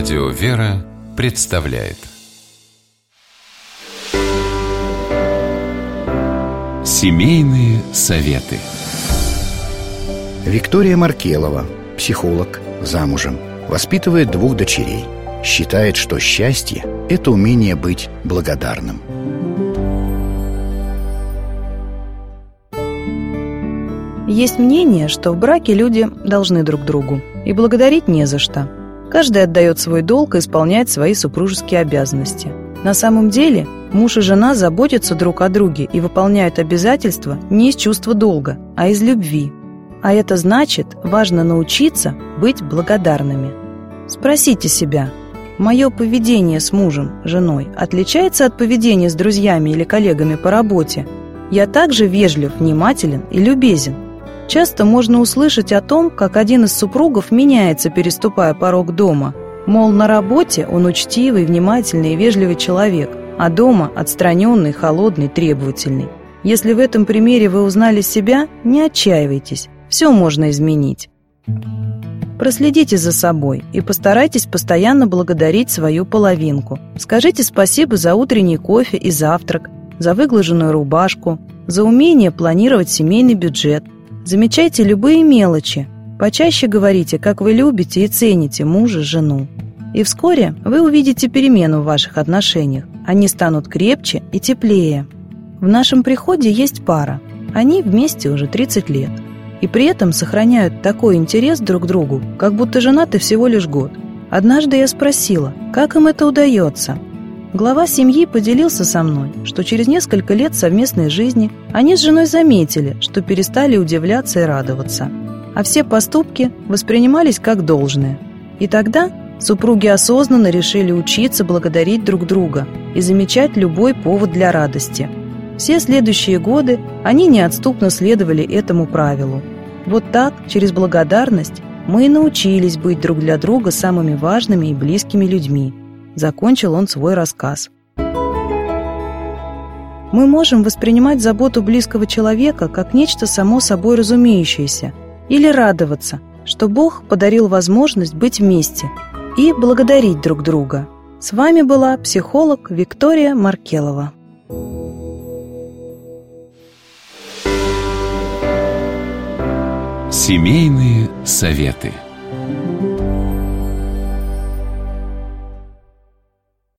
Радио «Вера» представляет Семейные советы Виктория Маркелова, психолог, замужем, воспитывает двух дочерей. Считает, что счастье – это умение быть благодарным. Есть мнение, что в браке люди должны друг другу, и благодарить не за что. Каждый отдает свой долг и исполняет свои супружеские обязанности. На самом деле, муж и жена заботятся друг о друге и выполняют обязательства не из чувства долга, а из любви. А это значит, важно научиться быть благодарными. Спросите себя, мое поведение с мужем, женой отличается от поведения с друзьями или коллегами по работе? Я также вежлив, внимателен и любезен – Часто можно услышать о том, как один из супругов меняется, переступая порог дома. Мол, на работе он учтивый, внимательный и вежливый человек, а дома отстраненный, холодный, требовательный. Если в этом примере вы узнали себя, не отчаивайтесь, все можно изменить. Проследите за собой и постарайтесь постоянно благодарить свою половинку. Скажите спасибо за утренний кофе и завтрак, за выглаженную рубашку, за умение планировать семейный бюджет – Замечайте любые мелочи. Почаще говорите, как вы любите и цените мужа, жену. И вскоре вы увидите перемену в ваших отношениях. Они станут крепче и теплее. В нашем приходе есть пара. Они вместе уже 30 лет. И при этом сохраняют такой интерес друг к другу, как будто женаты всего лишь год. Однажды я спросила, как им это удается – Глава семьи поделился со мной, что через несколько лет совместной жизни они с женой заметили, что перестали удивляться и радоваться, а все поступки воспринимались как должное. И тогда супруги осознанно решили учиться благодарить друг друга и замечать любой повод для радости. Все следующие годы они неотступно следовали этому правилу. Вот так, через благодарность, мы и научились быть друг для друга самыми важными и близкими людьми – Закончил он свой рассказ. Мы можем воспринимать заботу близкого человека как нечто само собой разумеющееся или радоваться, что Бог подарил возможность быть вместе и благодарить друг друга. С вами была психолог Виктория Маркелова. Семейные советы.